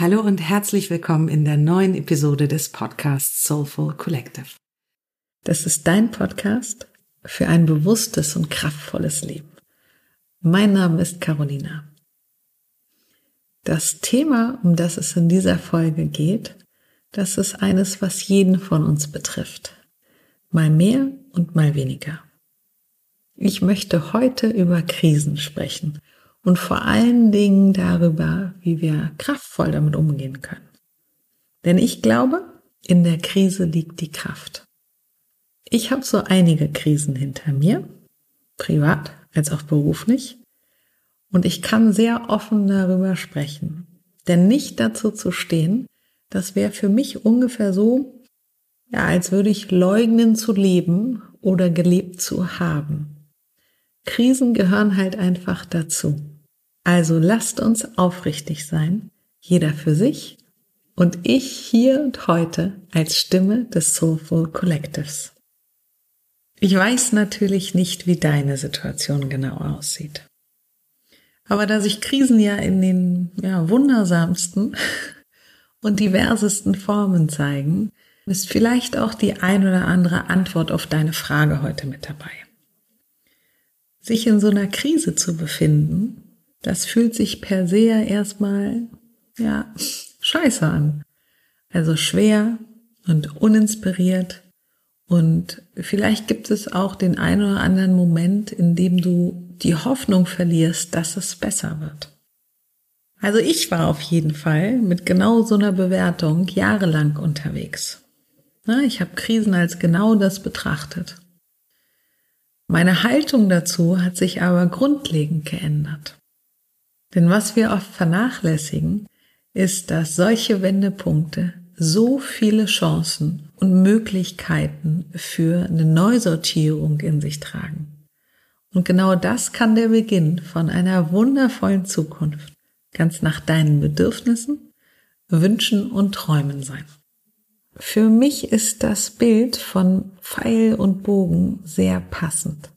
Hallo und herzlich willkommen in der neuen Episode des Podcasts Soulful Collective. Das ist dein Podcast für ein bewusstes und kraftvolles Leben. Mein Name ist Carolina. Das Thema, um das es in dieser Folge geht, das ist eines, was jeden von uns betrifft. Mal mehr und mal weniger. Ich möchte heute über Krisen sprechen und vor allen Dingen darüber, wie wir kraftvoll damit umgehen können. Denn ich glaube, in der Krise liegt die Kraft. Ich habe so einige Krisen hinter mir, privat als auch beruflich, und ich kann sehr offen darüber sprechen. Denn nicht dazu zu stehen, das wäre für mich ungefähr so, ja, als würde ich leugnen zu leben oder gelebt zu haben. Krisen gehören halt einfach dazu. Also lasst uns aufrichtig sein, jeder für sich und ich hier und heute als Stimme des Soulful Collectives. Ich weiß natürlich nicht, wie deine Situation genau aussieht. Aber da sich Krisen ja in den ja, wundersamsten und diversesten Formen zeigen, ist vielleicht auch die ein oder andere Antwort auf deine Frage heute mit dabei. Sich in so einer Krise zu befinden, das fühlt sich per se erstmal, ja, scheiße an. Also schwer und uninspiriert. Und vielleicht gibt es auch den einen oder anderen Moment, in dem du die Hoffnung verlierst, dass es besser wird. Also ich war auf jeden Fall mit genau so einer Bewertung jahrelang unterwegs. Ich habe Krisen als genau das betrachtet. Meine Haltung dazu hat sich aber grundlegend geändert. Denn was wir oft vernachlässigen, ist, dass solche Wendepunkte so viele Chancen und Möglichkeiten für eine Neusortierung in sich tragen. Und genau das kann der Beginn von einer wundervollen Zukunft ganz nach deinen Bedürfnissen, Wünschen und Träumen sein. Für mich ist das Bild von Pfeil und Bogen sehr passend.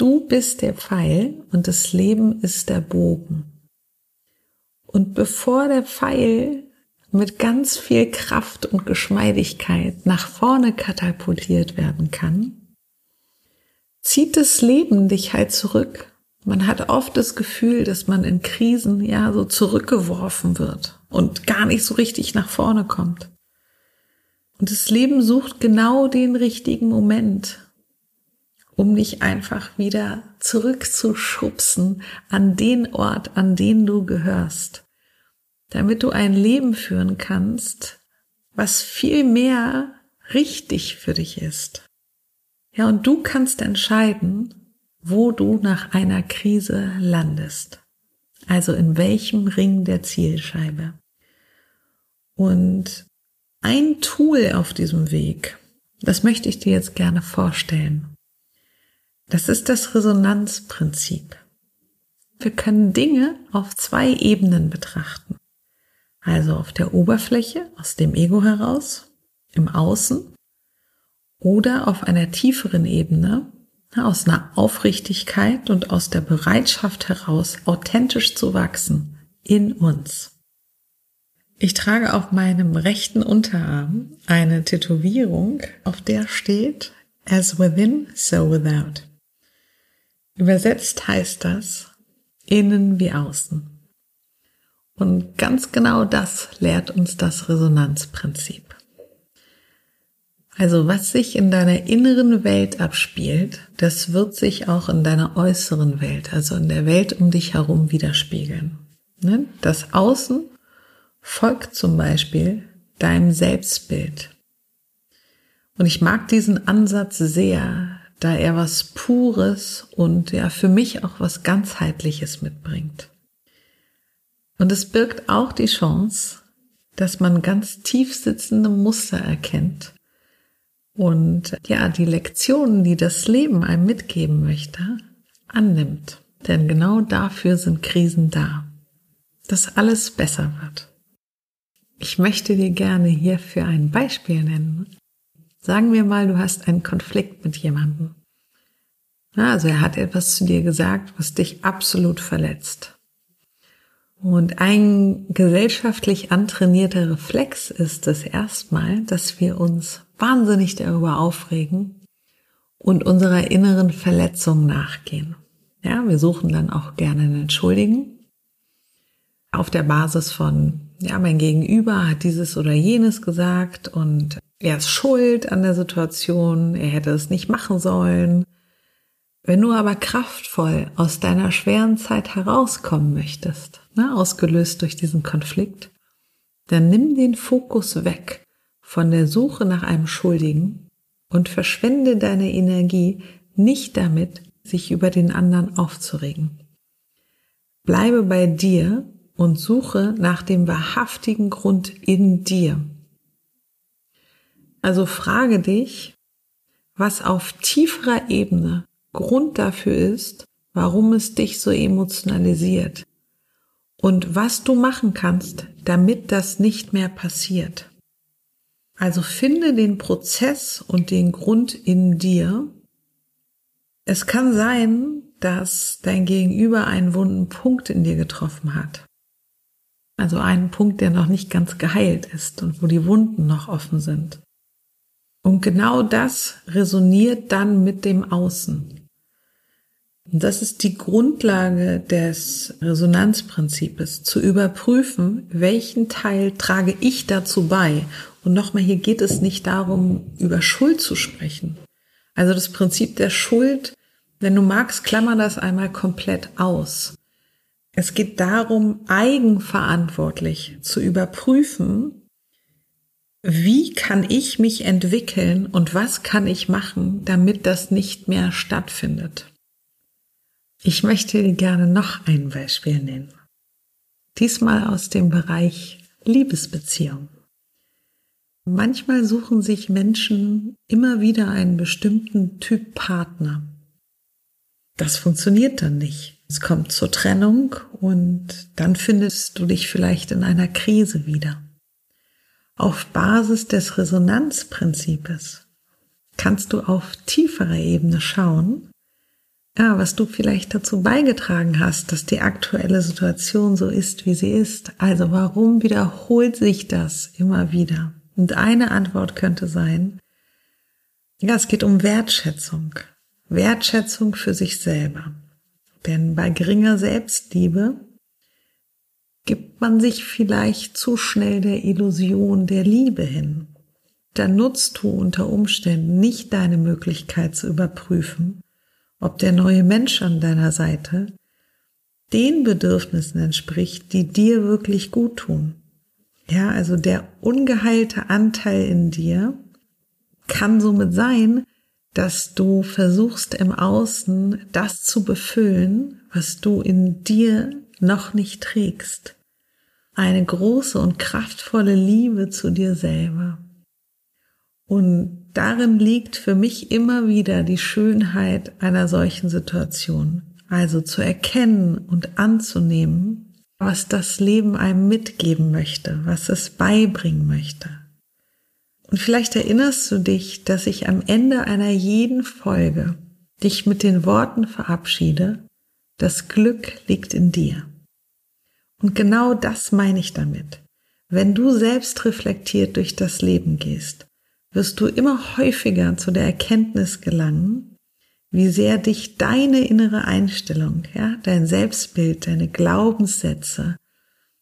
Du bist der Pfeil und das Leben ist der Bogen. Und bevor der Pfeil mit ganz viel Kraft und Geschmeidigkeit nach vorne katapultiert werden kann, zieht das Leben dich halt zurück. Man hat oft das Gefühl, dass man in Krisen ja so zurückgeworfen wird und gar nicht so richtig nach vorne kommt. Und das Leben sucht genau den richtigen Moment, um dich einfach wieder zurückzuschubsen an den Ort, an den du gehörst, damit du ein Leben führen kannst, was viel mehr richtig für dich ist. Ja, und du kannst entscheiden, wo du nach einer Krise landest. Also in welchem Ring der Zielscheibe. Und ein Tool auf diesem Weg, das möchte ich dir jetzt gerne vorstellen. Das ist das Resonanzprinzip. Wir können Dinge auf zwei Ebenen betrachten. Also auf der Oberfläche, aus dem Ego heraus, im Außen oder auf einer tieferen Ebene, aus einer Aufrichtigkeit und aus der Bereitschaft heraus, authentisch zu wachsen in uns. Ich trage auf meinem rechten Unterarm eine Tätowierung, auf der steht As within, so without. Übersetzt heißt das innen wie außen. Und ganz genau das lehrt uns das Resonanzprinzip. Also was sich in deiner inneren Welt abspielt, das wird sich auch in deiner äußeren Welt, also in der Welt um dich herum widerspiegeln. Ne? Das Außen folgt zum Beispiel deinem Selbstbild. Und ich mag diesen Ansatz sehr, da er was Pures und ja für mich auch was ganzheitliches mitbringt. Und es birgt auch die Chance, dass man ganz tief sitzende Muster erkennt und ja, die Lektionen, die das Leben einem mitgeben möchte, annimmt. Denn genau dafür sind Krisen da, dass alles besser wird. Ich möchte dir gerne hierfür ein Beispiel nennen, Sagen wir mal, du hast einen Konflikt mit jemandem. Also er hat etwas zu dir gesagt, was dich absolut verletzt. Und ein gesellschaftlich antrainierter Reflex ist es erstmal, dass wir uns wahnsinnig darüber aufregen und unserer inneren Verletzung nachgehen. Ja, wir suchen dann auch gerne einen Entschuldigen auf der Basis von, ja, mein Gegenüber hat dieses oder jenes gesagt und er ist schuld an der Situation, er hätte es nicht machen sollen. Wenn du aber kraftvoll aus deiner schweren Zeit herauskommen möchtest, ne, ausgelöst durch diesen Konflikt, dann nimm den Fokus weg von der Suche nach einem Schuldigen und verschwende deine Energie nicht damit, sich über den anderen aufzuregen. Bleibe bei dir und suche nach dem wahrhaftigen Grund in dir. Also frage dich, was auf tieferer Ebene Grund dafür ist, warum es dich so emotionalisiert und was du machen kannst, damit das nicht mehr passiert. Also finde den Prozess und den Grund in dir. Es kann sein, dass dein Gegenüber einen wunden Punkt in dir getroffen hat. Also einen Punkt, der noch nicht ganz geheilt ist und wo die Wunden noch offen sind. Und genau das resoniert dann mit dem Außen. Und das ist die Grundlage des Resonanzprinzips, zu überprüfen, welchen Teil trage ich dazu bei. Und nochmal, hier geht es nicht darum, über Schuld zu sprechen. Also das Prinzip der Schuld, wenn du magst, klammer das einmal komplett aus. Es geht darum, eigenverantwortlich zu überprüfen, wie kann ich mich entwickeln und was kann ich machen, damit das nicht mehr stattfindet. Ich möchte gerne noch ein Beispiel nennen. Diesmal aus dem Bereich Liebesbeziehung. Manchmal suchen sich Menschen immer wieder einen bestimmten Typ Partner. Das funktioniert dann nicht. Es kommt zur Trennung und dann findest du dich vielleicht in einer Krise wieder. Auf Basis des Resonanzprinzips kannst du auf tieferer Ebene schauen, ja, was du vielleicht dazu beigetragen hast, dass die aktuelle Situation so ist, wie sie ist. Also warum wiederholt sich das immer wieder? Und eine Antwort könnte sein, ja, es geht um Wertschätzung. Wertschätzung für sich selber. Denn bei geringer Selbstliebe gibt man sich vielleicht zu schnell der Illusion der Liebe hin. Dann nutzt du unter Umständen nicht deine Möglichkeit zu überprüfen, ob der neue Mensch an deiner Seite den Bedürfnissen entspricht, die dir wirklich gut tun. Ja, also der ungeheilte Anteil in dir kann somit sein, dass du versuchst im Außen das zu befüllen, was du in dir noch nicht trägst. Eine große und kraftvolle Liebe zu dir selber. Und darin liegt für mich immer wieder die Schönheit einer solchen Situation. Also zu erkennen und anzunehmen, was das Leben einem mitgeben möchte, was es beibringen möchte. Und vielleicht erinnerst du dich, dass ich am Ende einer jeden Folge dich mit den Worten verabschiede, das Glück liegt in dir. Und genau das meine ich damit. Wenn du selbst reflektiert durch das Leben gehst, wirst du immer häufiger zu der Erkenntnis gelangen, wie sehr dich deine innere Einstellung, ja, dein Selbstbild, deine Glaubenssätze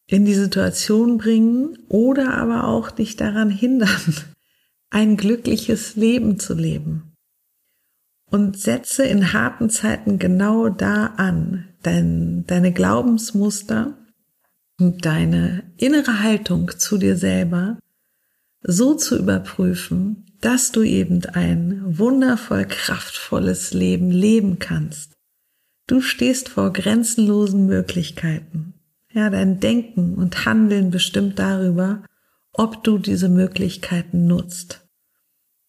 in die Situation bringen oder aber auch dich daran hindern, ein glückliches Leben zu leben. Und setze in harten Zeiten genau da an, dein, deine Glaubensmuster und deine innere Haltung zu dir selber so zu überprüfen, dass du eben ein wundervoll kraftvolles Leben leben kannst. Du stehst vor grenzenlosen Möglichkeiten. Ja, dein Denken und Handeln bestimmt darüber, ob du diese Möglichkeiten nutzt,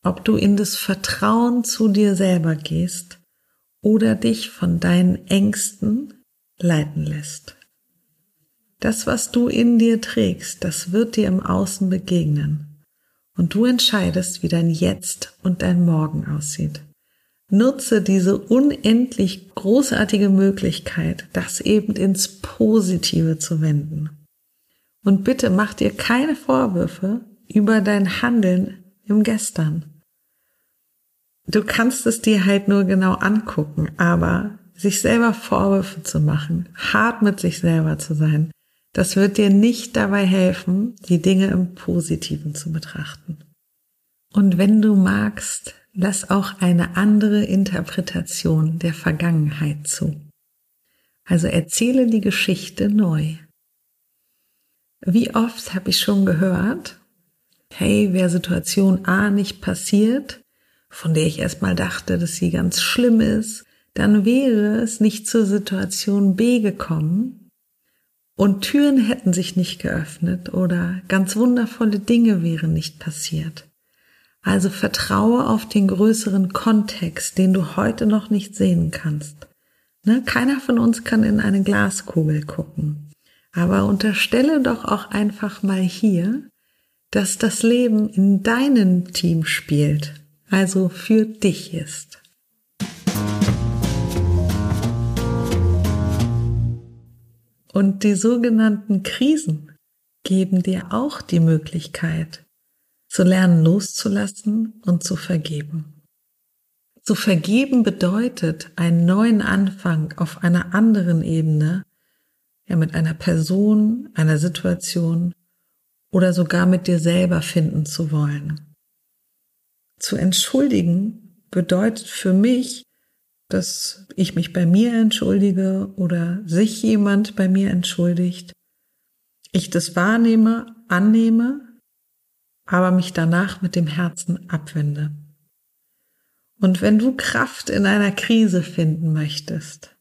ob du in das Vertrauen zu dir selber gehst oder dich von deinen Ängsten leiten lässt. Das, was du in dir trägst, das wird dir im Außen begegnen. Und du entscheidest, wie dein Jetzt und dein Morgen aussieht. Nutze diese unendlich großartige Möglichkeit, das eben ins Positive zu wenden. Und bitte mach dir keine Vorwürfe über dein Handeln im Gestern. Du kannst es dir halt nur genau angucken, aber sich selber Vorwürfe zu machen, hart mit sich selber zu sein, das wird dir nicht dabei helfen, die Dinge im Positiven zu betrachten. Und wenn du magst, lass auch eine andere Interpretation der Vergangenheit zu. Also erzähle die Geschichte neu. Wie oft habe ich schon gehört, hey, wäre Situation A nicht passiert, von der ich erstmal dachte, dass sie ganz schlimm ist, dann wäre es nicht zur Situation B gekommen und Türen hätten sich nicht geöffnet oder ganz wundervolle Dinge wären nicht passiert. Also vertraue auf den größeren Kontext, den du heute noch nicht sehen kannst. Ne? Keiner von uns kann in eine Glaskugel gucken. Aber unterstelle doch auch einfach mal hier, dass das Leben in deinem Team spielt, also für dich ist. Und die sogenannten Krisen geben dir auch die Möglichkeit, zu lernen loszulassen und zu vergeben. Zu vergeben bedeutet, einen neuen Anfang auf einer anderen Ebene, ja mit einer Person, einer Situation oder sogar mit dir selber finden zu wollen. Zu entschuldigen bedeutet für mich, dass ich mich bei mir entschuldige oder sich jemand bei mir entschuldigt, ich das wahrnehme, annehme, aber mich danach mit dem Herzen abwende. Und wenn du Kraft in einer Krise finden möchtest,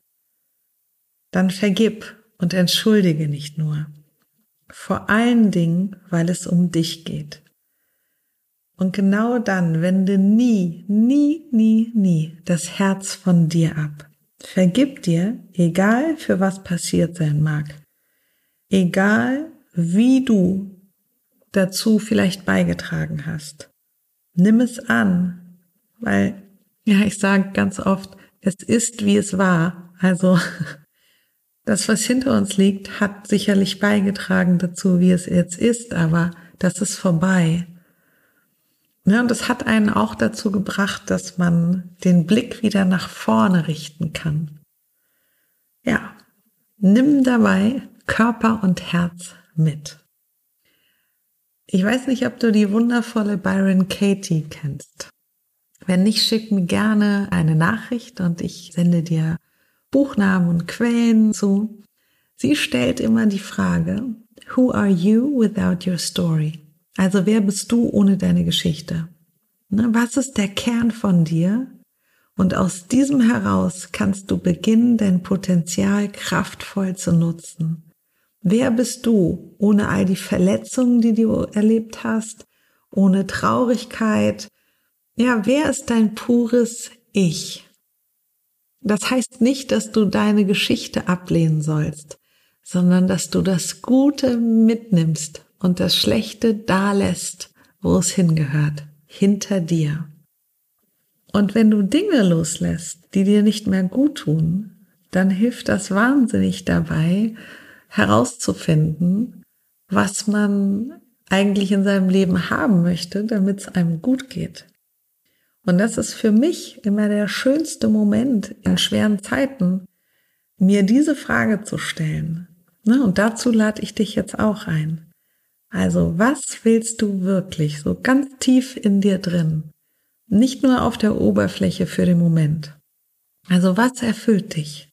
dann vergib und entschuldige nicht nur. Vor allen Dingen, weil es um dich geht. Und genau dann wende nie, nie, nie, nie das Herz von dir ab. Vergib dir, egal für was passiert sein mag. Egal wie du dazu vielleicht beigetragen hast. Nimm es an, weil, ja, ich sage ganz oft, es ist, wie es war. Also das, was hinter uns liegt, hat sicherlich beigetragen dazu, wie es jetzt ist, aber das ist vorbei. Ja, und das hat einen auch dazu gebracht, dass man den Blick wieder nach vorne richten kann. Ja, nimm dabei Körper und Herz mit. Ich weiß nicht, ob du die wundervolle Byron Katie kennst. Wenn nicht, schick mir gerne eine Nachricht und ich sende dir Buchnamen und Quellen zu. Sie stellt immer die Frage, Who are you without your story? Also wer bist du ohne deine Geschichte? Ne, was ist der Kern von dir? Und aus diesem heraus kannst du beginnen, dein Potenzial kraftvoll zu nutzen. Wer bist du ohne all die Verletzungen, die du erlebt hast, ohne Traurigkeit? Ja, wer ist dein pures Ich? Das heißt nicht, dass du deine Geschichte ablehnen sollst, sondern dass du das Gute mitnimmst und das Schlechte da lässt, wo es hingehört, hinter dir. Und wenn du Dinge loslässt, die dir nicht mehr gut tun, dann hilft das wahnsinnig dabei, herauszufinden, was man eigentlich in seinem Leben haben möchte, damit es einem gut geht. Und das ist für mich immer der schönste Moment in schweren Zeiten, mir diese Frage zu stellen. Ne, und dazu lade ich dich jetzt auch ein. Also, was willst du wirklich so ganz tief in dir drin? Nicht nur auf der Oberfläche für den Moment. Also, was erfüllt dich?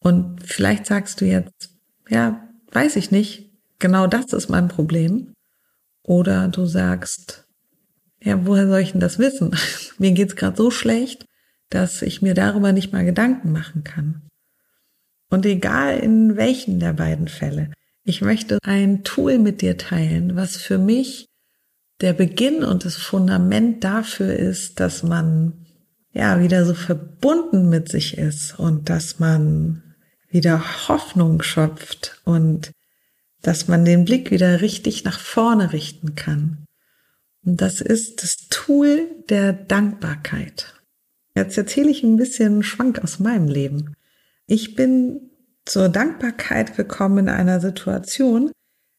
Und vielleicht sagst du jetzt, ja, weiß ich nicht, genau das ist mein Problem. Oder du sagst, ja, woher soll ich denn das wissen? mir geht's gerade so schlecht, dass ich mir darüber nicht mal Gedanken machen kann. Und egal in welchen der beiden Fälle, ich möchte ein Tool mit dir teilen, was für mich der Beginn und das Fundament dafür ist, dass man ja wieder so verbunden mit sich ist und dass man wieder Hoffnung schöpft und dass man den Blick wieder richtig nach vorne richten kann. Und das ist das Tool der Dankbarkeit. Jetzt erzähle ich ein bisschen Schwank aus meinem Leben. Ich bin zur Dankbarkeit gekommen in einer Situation,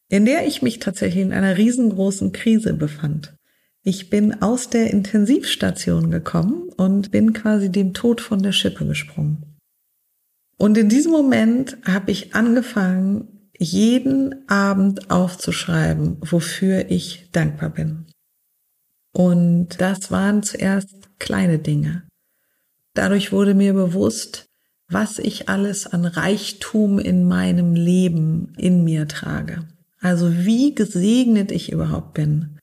in der ich mich tatsächlich in einer riesengroßen Krise befand. Ich bin aus der Intensivstation gekommen und bin quasi dem Tod von der Schippe gesprungen. Und in diesem Moment habe ich angefangen, jeden Abend aufzuschreiben, wofür ich dankbar bin. Und das waren zuerst kleine Dinge. Dadurch wurde mir bewusst, was ich alles an Reichtum in meinem Leben in mir trage. Also wie gesegnet ich überhaupt bin.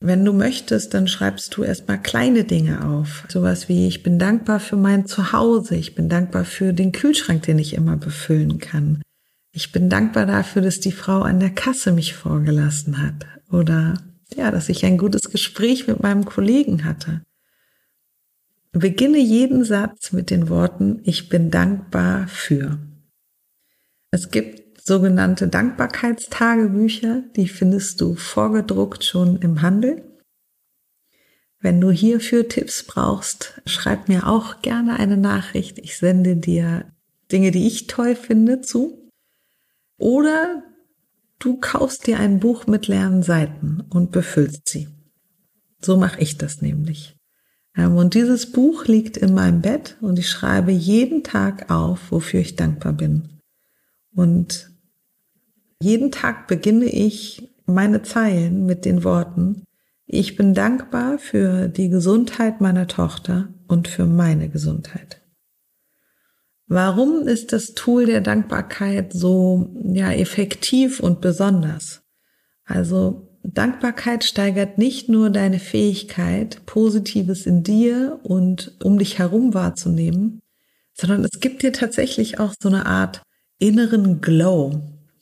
Wenn du möchtest, dann schreibst du erstmal kleine Dinge auf. Sowas wie, ich bin dankbar für mein Zuhause. Ich bin dankbar für den Kühlschrank, den ich immer befüllen kann. Ich bin dankbar dafür, dass die Frau an der Kasse mich vorgelassen hat. Oder, ja, dass ich ein gutes Gespräch mit meinem Kollegen hatte. Beginne jeden Satz mit den Worten, ich bin dankbar für. Es gibt sogenannte Dankbarkeitstagebücher, die findest du vorgedruckt schon im Handel. Wenn du hierfür Tipps brauchst, schreib mir auch gerne eine Nachricht. Ich sende dir Dinge, die ich toll finde, zu. Oder du kaufst dir ein Buch mit leeren Seiten und befüllst sie. So mache ich das nämlich. Ähm, und dieses Buch liegt in meinem Bett und ich schreibe jeden Tag auf, wofür ich dankbar bin. Und jeden Tag beginne ich meine Zeilen mit den Worten, ich bin dankbar für die Gesundheit meiner Tochter und für meine Gesundheit. Warum ist das Tool der Dankbarkeit so ja effektiv und besonders? Also Dankbarkeit steigert nicht nur deine Fähigkeit, Positives in dir und um dich herum wahrzunehmen, sondern es gibt dir tatsächlich auch so eine Art inneren Glow.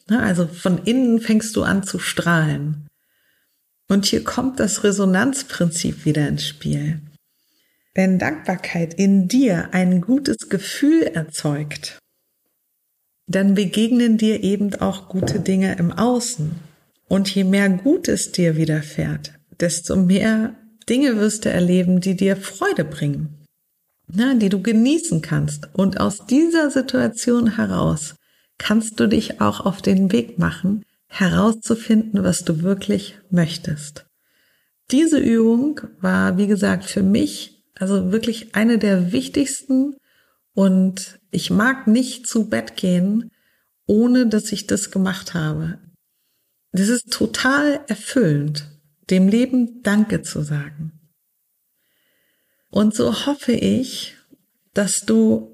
Ne, also von innen fängst du an zu strahlen. Und hier kommt das Resonanzprinzip wieder ins Spiel. Wenn Dankbarkeit in dir ein gutes Gefühl erzeugt, dann begegnen dir eben auch gute Dinge im Außen. Und je mehr Gutes dir widerfährt, desto mehr Dinge wirst du erleben, die dir Freude bringen, ne, die du genießen kannst. Und aus dieser Situation heraus kannst du dich auch auf den Weg machen, herauszufinden, was du wirklich möchtest. Diese Übung war, wie gesagt, für mich also wirklich eine der wichtigsten und ich mag nicht zu Bett gehen, ohne dass ich das gemacht habe. Das ist total erfüllend, dem Leben Danke zu sagen. Und so hoffe ich, dass du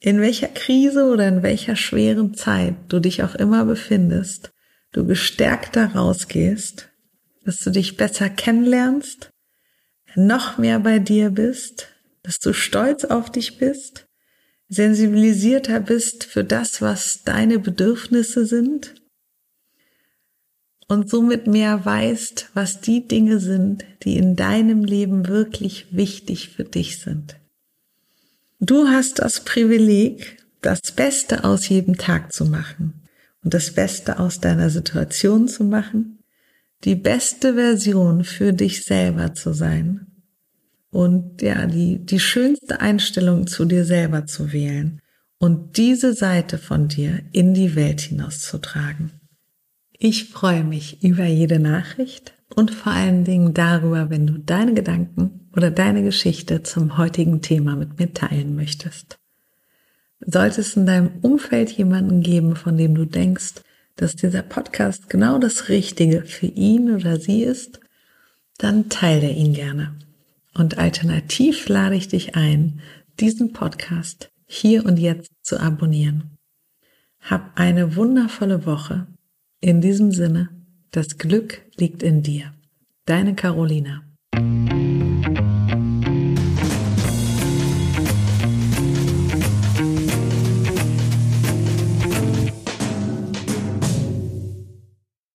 in welcher Krise oder in welcher schweren Zeit du dich auch immer befindest, du gestärkter rausgehst, dass du dich besser kennenlernst, noch mehr bei dir bist, dass du stolz auf dich bist, sensibilisierter bist für das, was deine Bedürfnisse sind und somit mehr weißt, was die Dinge sind, die in deinem Leben wirklich wichtig für dich sind. Du hast das Privileg, das Beste aus jedem Tag zu machen und das Beste aus deiner Situation zu machen, die beste Version für dich selber zu sein und ja, die, die schönste Einstellung zu dir selber zu wählen und diese Seite von dir in die Welt hinauszutragen. Ich freue mich über jede Nachricht und vor allen Dingen darüber, wenn du deine Gedanken oder deine Geschichte zum heutigen Thema mit mir teilen möchtest. Sollte es in deinem Umfeld jemanden geben, von dem du denkst, dass dieser Podcast genau das Richtige für ihn oder sie ist, dann teile ihn gerne. Und alternativ lade ich dich ein, diesen Podcast hier und jetzt zu abonnieren. Hab eine wundervolle Woche. In diesem Sinne, das Glück liegt in dir. Deine Carolina.